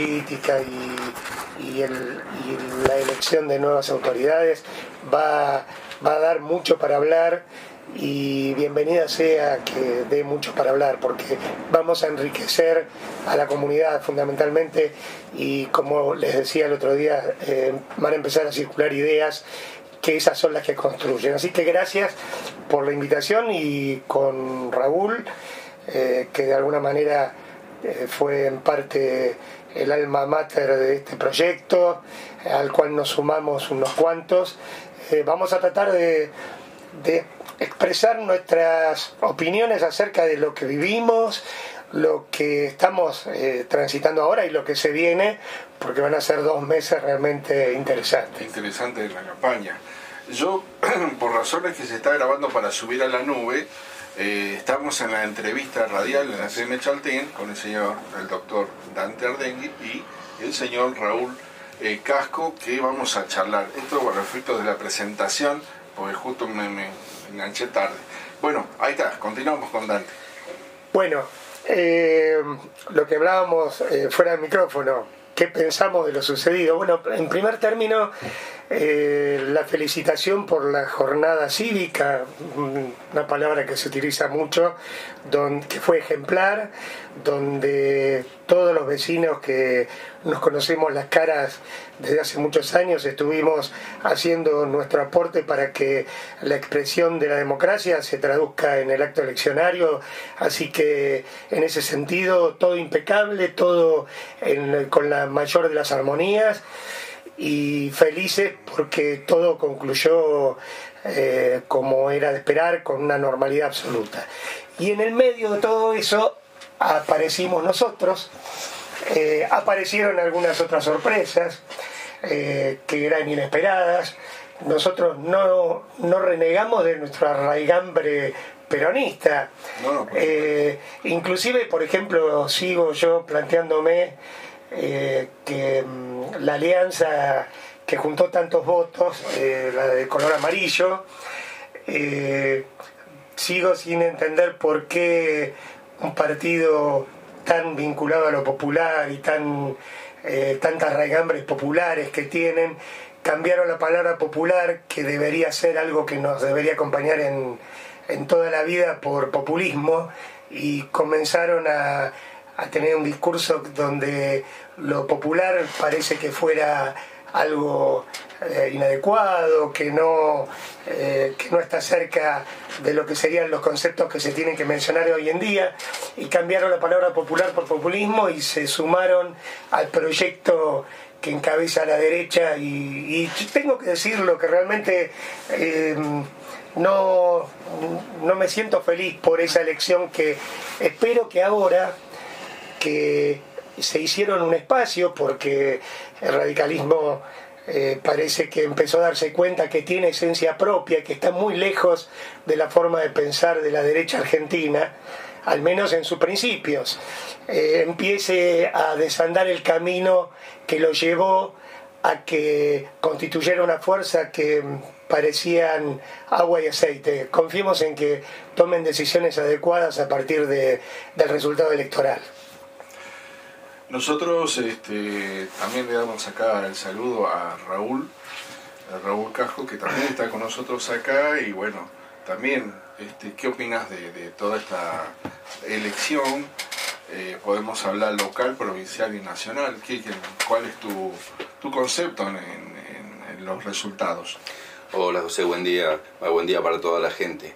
política y, la elección de nuevas autoridades va, a dar mucho para hablar y bienvenida sea que dé mucho para hablar porque vamos a enriquecer a la comunidad fundamentalmente y como les decía el otro día eh, van a empezar a circular ideas que esas son las que construyen. Así que gracias por la invitación y con Raúl, eh, que de alguna manera eh, fue en parte el alma mater de este proyecto, al cual nos sumamos unos cuantos. vamos a tratar de expresar nuestras opiniones acerca de lo que vivimos, lo que estamos eh, transitando ahora y lo que se viene, porque van a ser dos meses realmente interesantes. Interesante la campaña. Yo, por razones que se está grabando para subir a la nube, eh, estamos en la entrevista radial en la CM Chaltén con el señor, el doctor Dante Ardengui y el señor Raúl eh, Casco, que vamos a charlar. Esto con respecto de la presentación, porque justo me enganché tarde. Bueno, ahí está, continuamos con Dante. Bueno, eh, lo que hablábamos eh, fuera del micrófono, ¿qué pensamos de lo sucedido? Bueno, en primer término, eh, la felicitación por la jornada cívica, una palabra que se utiliza mucho, donde, que fue ejemplar, donde todos los vecinos que nos conocemos las caras desde hace muchos años estuvimos haciendo nuestro aporte para que la expresión de la democracia se traduzca en el acto eleccionario, así que en ese sentido todo impecable, todo con la mayor de las armonías y felices porque todo concluyó eh, como era de esperar, con una normalidad absoluta. Y en el medio de todo eso aparecimos nosotros, eh, aparecieron algunas otras sorpresas eh, que eran inesperadas. Nosotros no, no renegamos de nuestra raigambre peronista. inclusive, por ejemplo, sigo yo planteándome que mm, la alianza que juntó tantos votos, eh, la de color amarillo, eh, sigo sin entender por qué un partido tan vinculado a lo popular y tan eh, tantas raigambres populares que tienen, cambiaron la palabra popular, que debería ser algo que nos debería acompañar en, en toda la vida por populismo, y comenzaron a, a tener un discurso donde lo popular parece que fuera algo eh, inadecuado, que no, eh, que no está cerca de lo que serían los conceptos que se tienen que mencionar hoy en día, y cambiaron la palabra popular por populismo y se sumaron al proyecto que encabeza la derecha y, tengo que decirlo que realmente eh, no, no me siento feliz por esa elección que espero que ahora que se hicieron un espacio porque el radicalismo eh, parece que empezó a darse cuenta que tiene esencia propia, que está muy lejos de la forma de pensar de la derecha argentina, al menos en sus principios. Eh, empiece a desandar el camino que lo llevó a que constituyera una fuerza que parecían agua y aceite. Confiemos en que tomen decisiones adecuadas a partir de, del resultado electoral. Nosotros este, también le damos acá el saludo a Raúl, Raúl Casco, que también está con nosotros acá y bueno, también, este, ¿qué opinas de, toda esta elección? Eh, podemos hablar local, provincial y nacional. ¿Qué, cuál es tu, tu concepto en, los resultados? Hola José, buen día, buen día para toda la gente.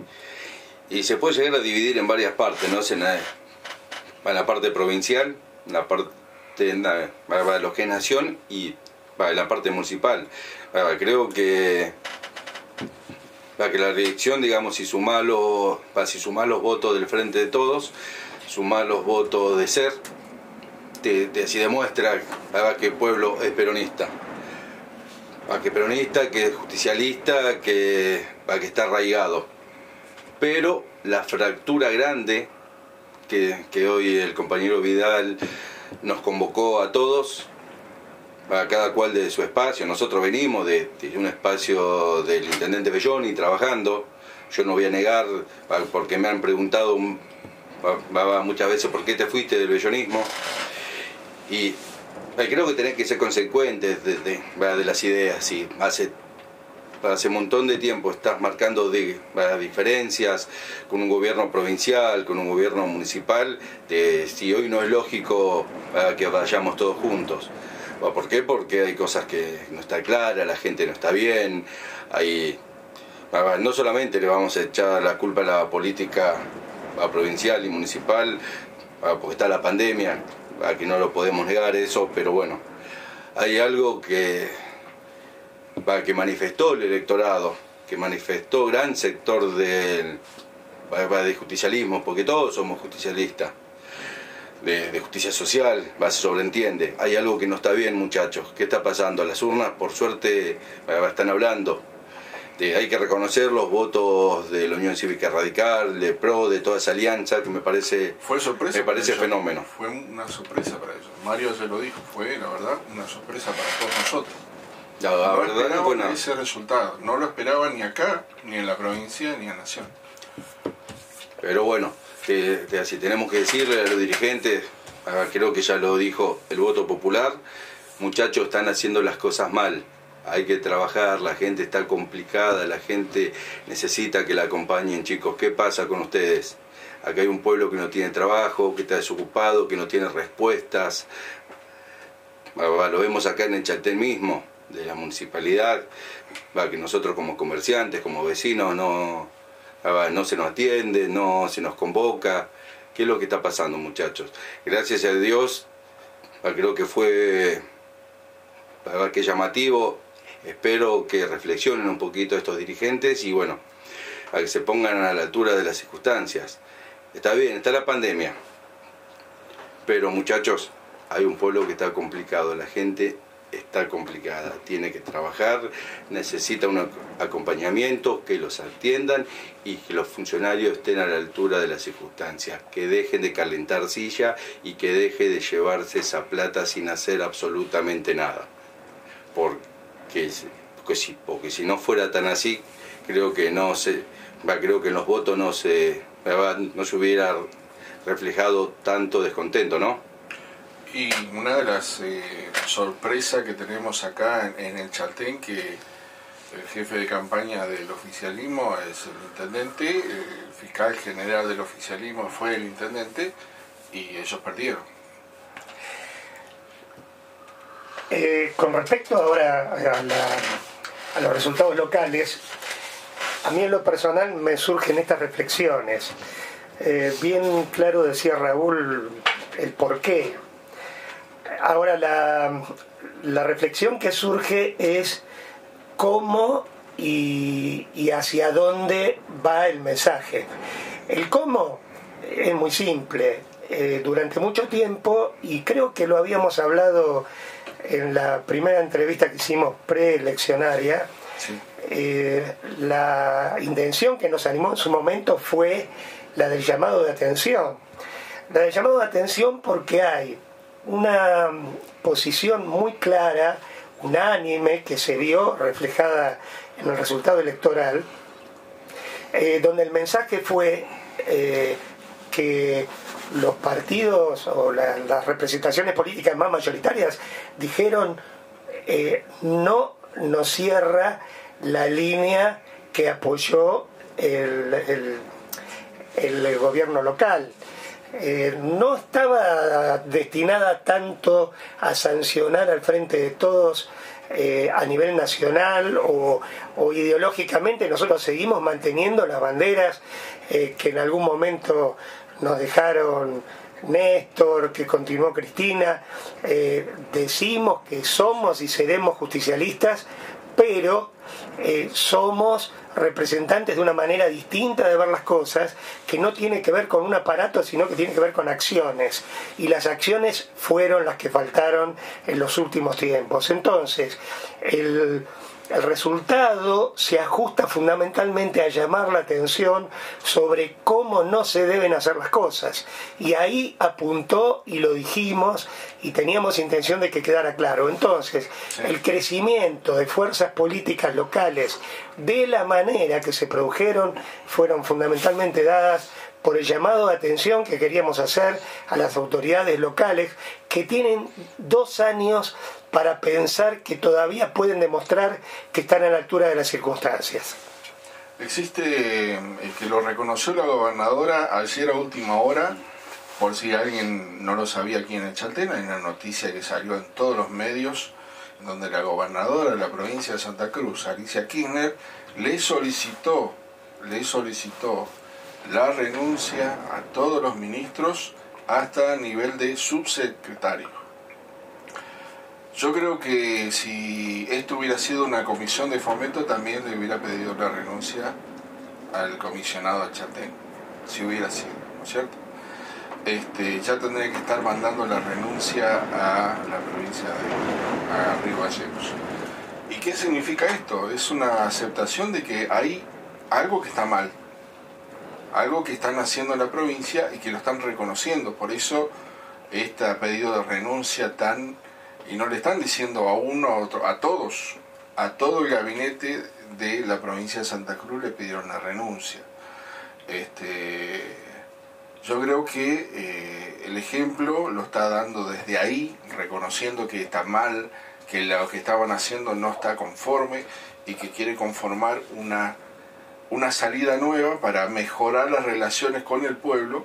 Y se puede llegar a dividir en varias partes, ¿no? En la, en la parte provincial, la parte para lo que es nación y para la parte municipal. Creo que para que la elección, digamos, si suma los, si los votos del Frente de Todos, suma los votos de SER, así demuestra que el pueblo es peronista. Para que peronista, que es justicialista, que, para que está arraigado. Pero la fractura grande que, que hoy el compañero Vidal nos convocó a todos, a cada cual de su espacio. Nosotros venimos de, un espacio del intendente Belloni trabajando. Yo no voy a negar, porque me han preguntado muchas veces por qué te fuiste del bellonismo. Y creo que tenés que ser consecuentes de, de, las ideas. Si hace, hace un montón de tiempo estás marcando de, diferencias con un gobierno provincial, con un gobierno municipal, de, si hoy no es lógico que vayamos todos juntos. ¿Por qué? Porque hay cosas que no está clara, la gente no está bien, hay no solamente le vamos a echar la culpa a la política provincial y municipal, porque está la pandemia, que no lo podemos negar eso, pero bueno, hay algo que, que manifestó el electorado, que manifestó gran sector del de justicialismo, porque todos somos justicialistas, de, justicia social, se sobreentiende. Hay algo que no está bien, muchachos. ¿Qué está pasando? Las urnas, por suerte, están hablando hay que reconocer los votos de la Unión Cívica Radical, de PRO, de toda esa alianza, que me parece, fue sorpresa me parece fenómeno. Fue una sorpresa para ellos. Mario se lo dijo, fue la verdad una sorpresa para todos nosotros. La, no verdad, ese resultado. No lo esperaban ni acá, ni en la provincia, ni en Nación. Pero bueno, si tenemos que decirle a los dirigentes, ah, creo que ya lo dijo el voto popular, muchachos están haciendo las cosas mal hay que trabajar, la gente está complicada, la gente necesita que la acompañen, chicos. ¿Qué pasa con ustedes? Acá hay un pueblo que no tiene trabajo, que está desocupado, que no tiene respuestas. Lo vemos acá en el Chaltén mismo, de la municipalidad, que nosotros como comerciantes, como vecinos, no, no se nos atiende, no se nos convoca. ¿Qué es lo que está pasando, muchachos? Gracias a Dios, creo que fue que llamativo Espero que reflexionen un poquito estos dirigentes y bueno, a que se pongan a la altura de las circunstancias. Está bien, está la pandemia, pero muchachos, hay un pueblo que está complicado, la gente está complicada, tiene que trabajar, necesita un acompañamiento, que los atiendan y que los funcionarios estén a la altura de las circunstancias, que dejen de calentar silla y que deje de llevarse esa plata sin hacer absolutamente nada. Porque que, si, porque si no fuera tan así, creo que no se, creo que en los votos no se, no se hubiera reflejado tanto descontento, ¿no? Y una de las eh, sorpresas que tenemos acá en, el Chaltén, que el jefe de campaña del oficialismo es el intendente, el fiscal general del oficialismo fue el intendente y ellos perdieron. Eh, con respecto ahora a, los resultados locales, a mí en lo personal me surgen estas reflexiones. Eh, bien claro decía Raúl el por qué. Ahora la, la reflexión que surge es cómo y, hacia dónde va el mensaje. El cómo es muy simple. Eh, durante mucho tiempo, y creo que lo habíamos hablado en la primera entrevista que hicimos preeleccionaria, eh, la intención que nos animó en su momento fue la del llamado de atención. La del llamado de atención porque hay una posición muy clara, unánime, que se vio reflejada en el resultado electoral, eh, donde el mensaje fue eh, que los partidos o las representaciones políticas más mayoritarias dijeron eh, no nos cierra la línea que apoyó el, el, gobierno local. Eh, no estaba destinada tanto a sancionar al frente de todos eh, a nivel nacional o, ideológicamente. Nosotros seguimos manteniendo las banderas que en algún momento nos dejaron Néstor, que continuó Cristina, eh, decimos que somos y seremos justicialistas, pero eh, somos representantes de una manera distinta de ver las cosas, que no tiene que ver con un aparato, sino que tiene que ver con acciones. Y las acciones fueron las que faltaron en los últimos tiempos. Entonces, el el resultado se ajusta fundamentalmente a llamar la atención sobre cómo no se deben hacer las cosas. Y ahí apuntó y lo dijimos y teníamos intención de que quedara claro. Entonces, el crecimiento de fuerzas políticas locales de la manera que se produjeron fueron fundamentalmente dadas por el llamado de atención que queríamos hacer a las autoridades locales que tienen dos años para pensar que todavía pueden demostrar que están a la altura de las circunstancias. Existe el eh, que lo reconoció la gobernadora ayer a última hora, por si alguien no lo sabía aquí en el Chaltén, hay una noticia que salió en todos los medios, donde la gobernadora de la provincia de Santa Cruz, Alicia Kirchner, le solicitó, le solicitó la renuncia a todos los ministros hasta nivel de subsecretario. Yo creo que si esto hubiera sido una comisión de fomento, también le hubiera pedido la renuncia al comisionado Chatén, si hubiera sido, ¿no es cierto? Este, ya tendría que estar mandando la renuncia a la provincia de Río Gallegos. ¿Y qué significa esto? Es una aceptación de que hay algo que está mal, algo que están haciendo en la provincia y que lo están reconociendo. Por eso este pedido de renuncia tan y no le están diciendo a uno, a otro, a todos, a todo el gabinete de la provincia de Santa Cruz le pidieron la renuncia. Este, yo creo que eh, el ejemplo lo está dando desde ahí, reconociendo que está mal, que lo que estaban haciendo no está conforme y que quiere conformar una, una salida nueva para mejorar las relaciones con el pueblo,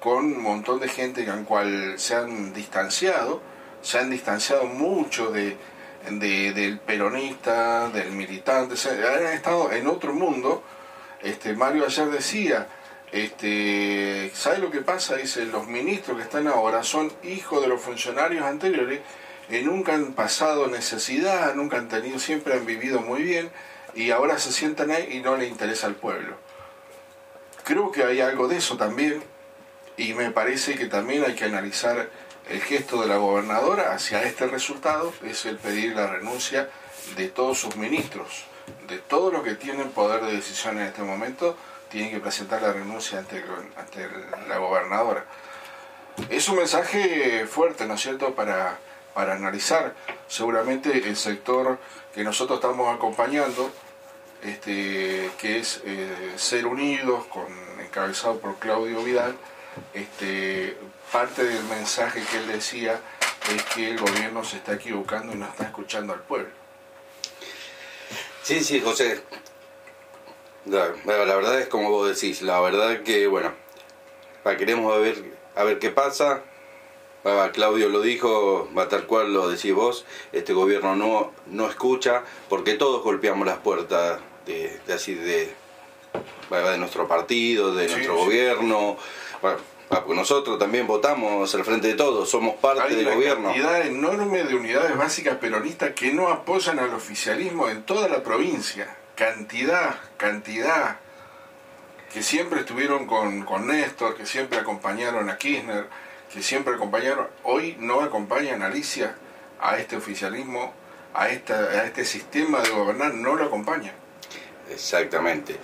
con un montón de gente con cual se han distanciado se han distanciado mucho de, del peronista, del militante, han estado en otro mundo. Este, Mario ayer decía, este, ¿sabe lo que pasa? Dice, los ministros que están ahora son hijos de los funcionarios anteriores que nunca han pasado necesidad, nunca han tenido, siempre han vivido muy bien y ahora se sientan ahí y no le interesa al pueblo. Creo que hay algo de eso también y me parece que también hay que analizar el gesto de la gobernadora hacia este resultado es el pedir la renuncia de todos sus ministros, de todos los que tienen poder de decisión en este momento, tienen que presentar la renuncia ante, ante la gobernadora. Es un mensaje fuerte, ¿no es cierto?, para, para analizar. Seguramente el sector que nosotros estamos acompañando, este, que es eh, Ser Unidos, con, encabezado por Claudio Vidal, este, parte del mensaje que él decía es que el gobierno se está equivocando y no está escuchando al pueblo. Sí, sí, José. La, verdad es como vos decís, la verdad que, bueno, queremos ver, a ver qué pasa. Claudio lo dijo, va tal cual lo decís vos, este gobierno no, no escucha, porque todos golpeamos las puertas de, así de, de nuestro partido, de nuestro gobierno. Ah, porque nosotros también votamos al frente de todos, somos parte del gobierno. Hay una cantidad enorme de unidades básicas peronistas que no apoyan al oficialismo en toda la provincia. Cantidad, cantidad. Que siempre estuvieron con, con Néstor, que siempre acompañaron a Kirchner, que siempre acompañaron. Hoy no acompañan a Alicia a este oficialismo, a, esta, a este sistema de gobernar, no lo acompañan. Exactamente.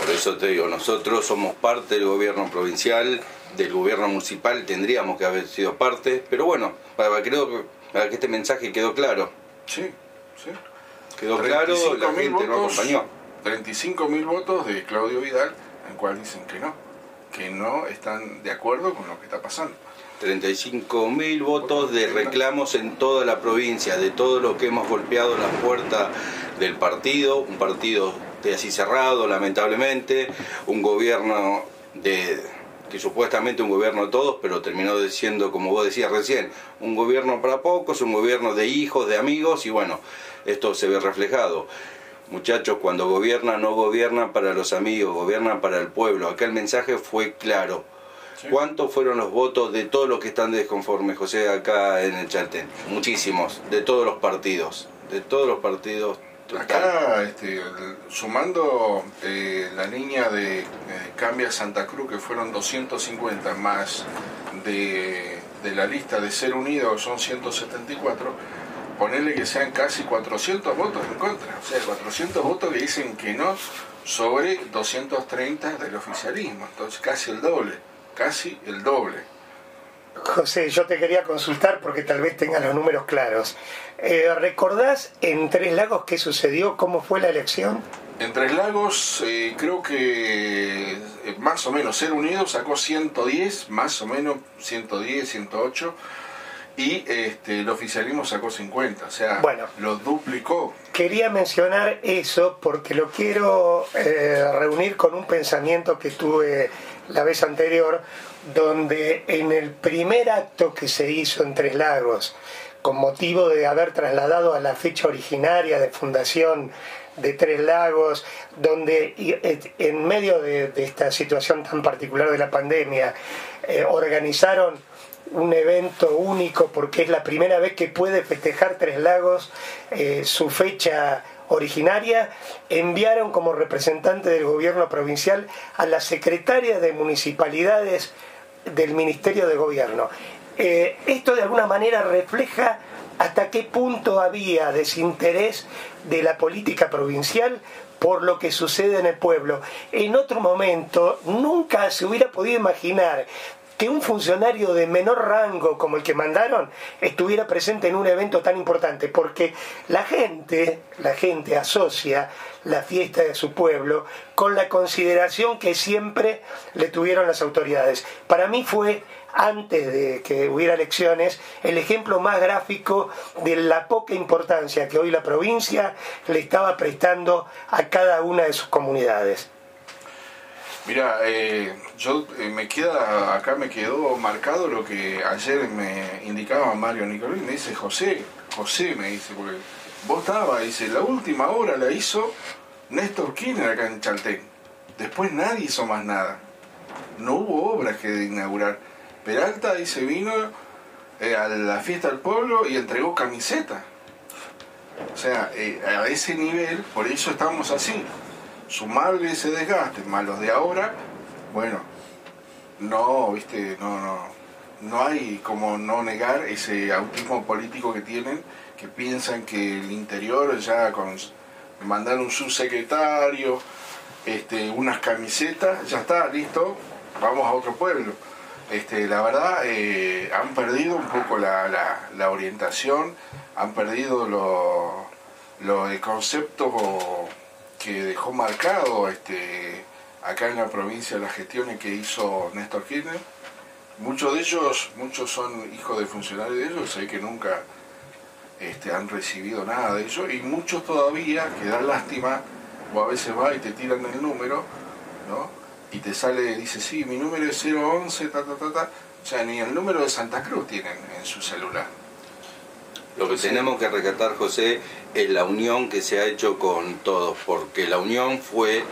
Por eso te digo, nosotros somos parte del gobierno provincial, del gobierno municipal tendríamos que haber sido parte, pero bueno, creo que este mensaje quedó claro. Sí, sí. Quedó claro, la gente lo acompañó. 35 mil votos de Claudio Vidal, en cual dicen que no, que no están de acuerdo con lo que está pasando. 35 mil votos de reclamos en toda la provincia, de todo lo que hemos golpeado la puerta del partido, un partido de así cerrado, lamentablemente, un gobierno de que supuestamente un gobierno de todos, pero terminó siendo, como vos decías recién, un gobierno para pocos, un gobierno de hijos, de amigos, y bueno, esto se ve reflejado. Muchachos, cuando gobiernan, no gobiernan para los amigos, gobiernan para el pueblo. Acá el mensaje fue claro. ¿Cuántos fueron los votos de todos los que están desconformes, José, acá en el Chaltén? Muchísimos, de todos los partidos. De todos los partidos Acá, este, sumando eh, la línea de eh, Cambia Santa Cruz, que fueron 250 más de, la lista de Ser Unido, son 174, ponerle que sean casi 400 votos en contra, o sea, 400 votos que dicen que no sobre 230 del oficialismo, entonces casi el doble, casi el doble. José, yo te quería consultar porque tal vez tengas los números claros. Eh, ¿Recordás en Tres Lagos qué sucedió? ¿Cómo fue la elección? En Tres Lagos eh, creo que eh, más o menos Ser Unido sacó 110, más o menos 110, 108 y este, el oficialismo sacó 50, o sea, Bueno. lo duplicó. Quería mencionar eso porque lo quiero eh, reunir con un pensamiento que tuve la vez anterior, donde en el primer acto que se hizo en Tres Lagos, con motivo de haber trasladado a la fecha originaria de fundación de Tres Lagos, donde eh, en medio de, de esta situación tan particular de la pandemia, eh, organizaron un evento único porque es la primera vez que puede festejar Tres Lagos eh, su fecha originaria, enviaron como representante del gobierno provincial a la secretaria de municipalidades del Ministerio de Gobierno. Eh, esto de alguna manera refleja hasta qué punto había desinterés de la política provincial por lo que sucede en el pueblo. En otro momento nunca se hubiera podido imaginar que un funcionario de menor rango como el que mandaron estuviera presente en un evento tan importante, porque la gente, la gente asocia la fiesta de su pueblo con la consideración que siempre le tuvieron las autoridades. Para mí fue antes de que hubiera elecciones, el ejemplo más gráfico de la poca importancia que hoy la provincia le estaba prestando a cada una de sus comunidades. Mira, eh, yo eh, me queda, acá me quedó marcado lo que ayer me indicaba Mario Nicolás, me dice José, José me dice, porque vos estabas, dice, la última hora la hizo Néstor Kirchner acá en Chaltén. Después nadie hizo más nada. No hubo obras que inaugurar. Peralta dice vino eh, a la fiesta del pueblo y entregó camiseta. O sea, eh, a ese nivel, por eso estamos así. Sumarle ese desgaste, más los de ahora, bueno, no, viste, no, no, no hay como no negar ese autismo político que tienen, que piensan que el interior ya con mandar un subsecretario, este, unas camisetas, ya está, listo, vamos a otro pueblo. Este, la verdad, eh, han perdido un poco la, la, la orientación, han perdido lo, lo, el concepto que dejó marcado este, acá en la provincia las gestiones que hizo Néstor Kirchner. Muchos de ellos, muchos son hijos de funcionarios de ellos, sé que nunca este, han recibido nada de ello, y muchos todavía, que dan lástima, o a veces va y te tiran el número, ¿no? y te sale, dice, sí, mi número es 011, ta, ta, ta, ta. O sea, ni el número de Santa Cruz tienen en su celular. Lo que tenemos que recatar, José, es la unión que se ha hecho con todos, porque la unión fue,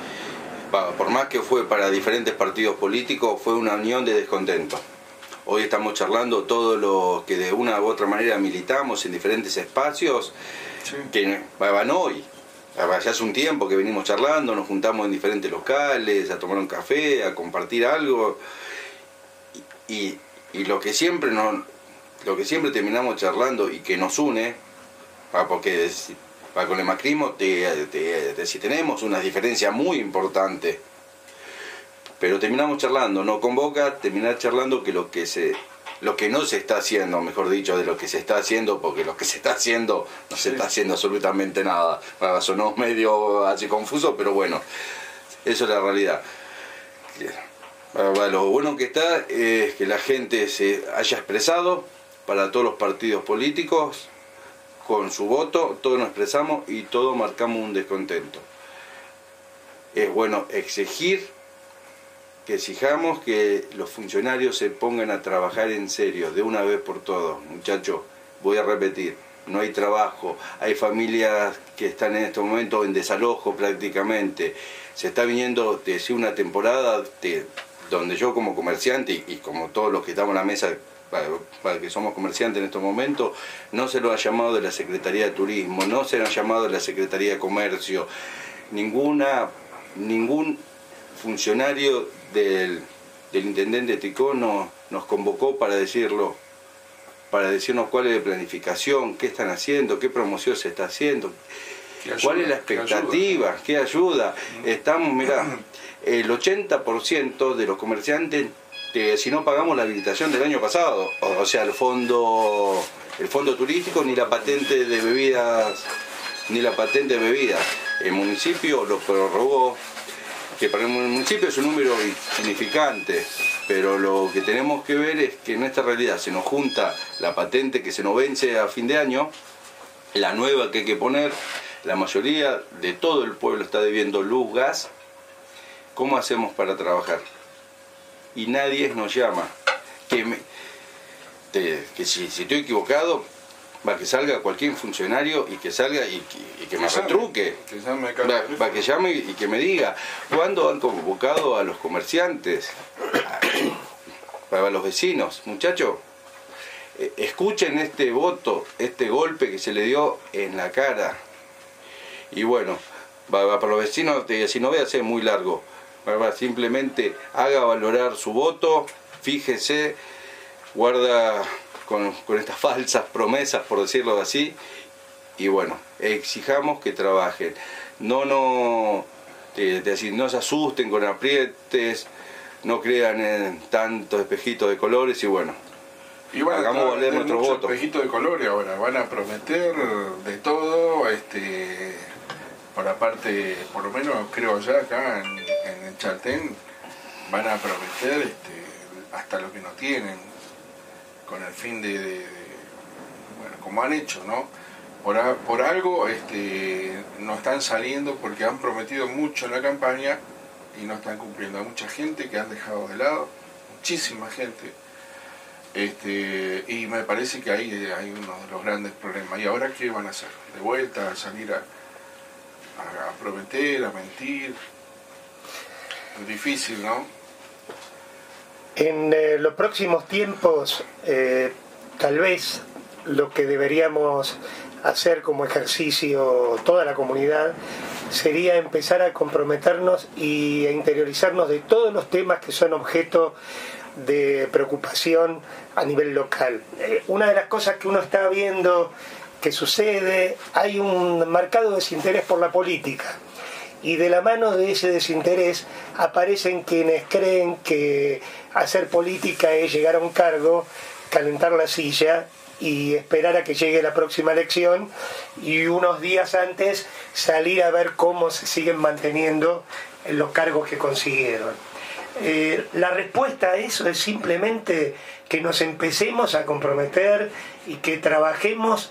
por más que fue para diferentes partidos políticos, fue una unión de descontento. Hoy estamos charlando todos los que de una u otra manera militamos en diferentes espacios, Sí. que van hoy. Ya hace un tiempo que venimos charlando, nos juntamos en diferentes locales, a tomar un café, a compartir algo. Y, y lo que siempre nos, lo que siempre terminamos charlando y que nos une, porque ah, con el macrismo te- te- te- si tenemos una diferencia muy importante, pero terminamos charlando, no convoca terminar charlando que lo que se lo que no se está haciendo, mejor dicho, de lo que se está haciendo, porque lo que se está haciendo no se está haciendo absolutamente nada. Ah, sonó medio así confuso, pero bueno, eso es la realidad. Bueno, Lo bueno que está es que la gente se haya expresado para todos los partidos políticos con su voto, todos nos expresamos y todos marcamos un descontento. Es bueno exigir que exijamos que los funcionarios se pongan a trabajar en serio, de una vez por todas. Muchachos, voy a repetir, no hay trabajo, hay familias que están en este momento en desalojo prácticamente. Se está viniendo desde una temporada de- donde yo como comerciante y, y como todos los que estamos en la mesa, para, que somos comerciantes en estos momentos, no se lo ha llamado de la Secretaría de Turismo, no se lo ha llamado de la Secretaría de Comercio, ninguna, ningún funcionario del, del intendente Ticó nos, nos convocó para decirlo, para decirnos cuál es la planificación, qué están haciendo, qué promoción se está haciendo, cuál es la ¿Qué ayuda? expectativa, qué ayuda. Estamos, mira, el 80% de los comerciantes, eh, si no pagamos la habilitación del año pasado, o, o sea, el fondo, el fondo turístico ni la patente de bebidas, ni la patente de bebidas. El municipio lo prorrogó, que para el municipio es un número insignificante, pero lo que tenemos que ver es que en esta realidad se nos junta la patente que se nos vence a fin de año, la nueva que hay que poner, la mayoría de todo el pueblo está debiendo luz, gas, ¿cómo hacemos para trabajar? Y nadie nos llama. Que, que si, estoy equivocado, va que salga cualquier funcionario y que salga y, que, me retruque. va, que llame y que me diga cuándo han convocado a los comerciantes, para los vecinos, muchachos. Eh, escuchen este voto, este golpe que se le dio en la cara. Y bueno, para los vecinos, si no voy a hacer muy largo, simplemente haga valorar su voto, fíjese, guarda con, estas falsas promesas, por decirlo así, y bueno, exijamos que trabajen. No, no, no se asusten con aprietes, no crean en tantos espejitos de colores y bueno. Y hagamos valer nuestro voto. espejitos de colores ahora, van a prometer de todo, este, por aparte, por lo menos creo ya acá en, el Chaltén, van a prometer este, hasta lo que no tienen, con el fin de, bueno, como han hecho, ¿no? Por, por algo este, no están saliendo porque han prometido mucho en la campaña y no están cumpliendo. Hay mucha gente que han dejado de lado, muchísima gente. Este, y me parece que ahí hay uno de los grandes problemas. ¿Y ahora qué van a hacer? ¿De vuelta a salir a, a, prometer, a mentir? Es difícil, ¿no? En eh, los próximos tiempos, eh, tal vez lo que deberíamos hacer como ejercicio toda la comunidad sería empezar a comprometernos y a interiorizarnos de todos los temas que son objeto de preocupación a nivel local. Eh, una de las cosas que uno está viendo que sucede, hay un marcado desinterés por la política. Y de la mano de ese desinterés aparecen quienes creen que hacer política es llegar a un cargo, calentar la silla y esperar a que llegue la próxima elección y unos días antes salir a ver cómo se siguen manteniendo los cargos que consiguieron. Eh, la respuesta a eso es simplemente que nos empecemos a comprometer y que trabajemos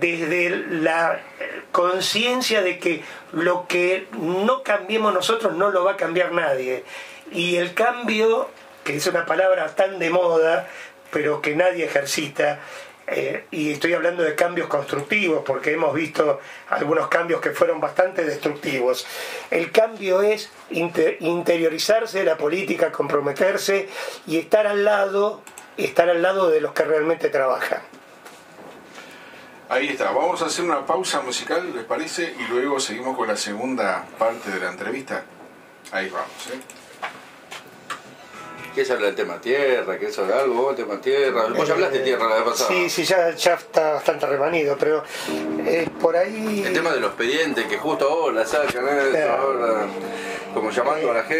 desde la conciencia de que lo que no cambiemos nosotros no lo va a cambiar nadie. Y el cambio, que es una palabra tan de moda, pero que nadie ejercita, eh, y estoy hablando de cambios constructivos porque hemos visto algunos cambios que fueron bastante destructivos. El cambio es interiorizarse de la política, comprometerse y estar al lado, estar al lado de los que realmente trabajan. Ahí está, vamos a hacer una pausa musical, ¿les parece? Y luego seguimos con la segunda parte de la entrevista. Ahí vamos, ¿eh? ¿Qué se habla del tema tierra? ¿Qué sobre algo? ¿El tema tierra? Vos ya hablaste de tierra la vez pasada. Sí, sí, ya, ya está bastante remanido, pero eh, por ahí. El tema de los expedientes, que justo ahora sacan, ahora, como llamando a la gente.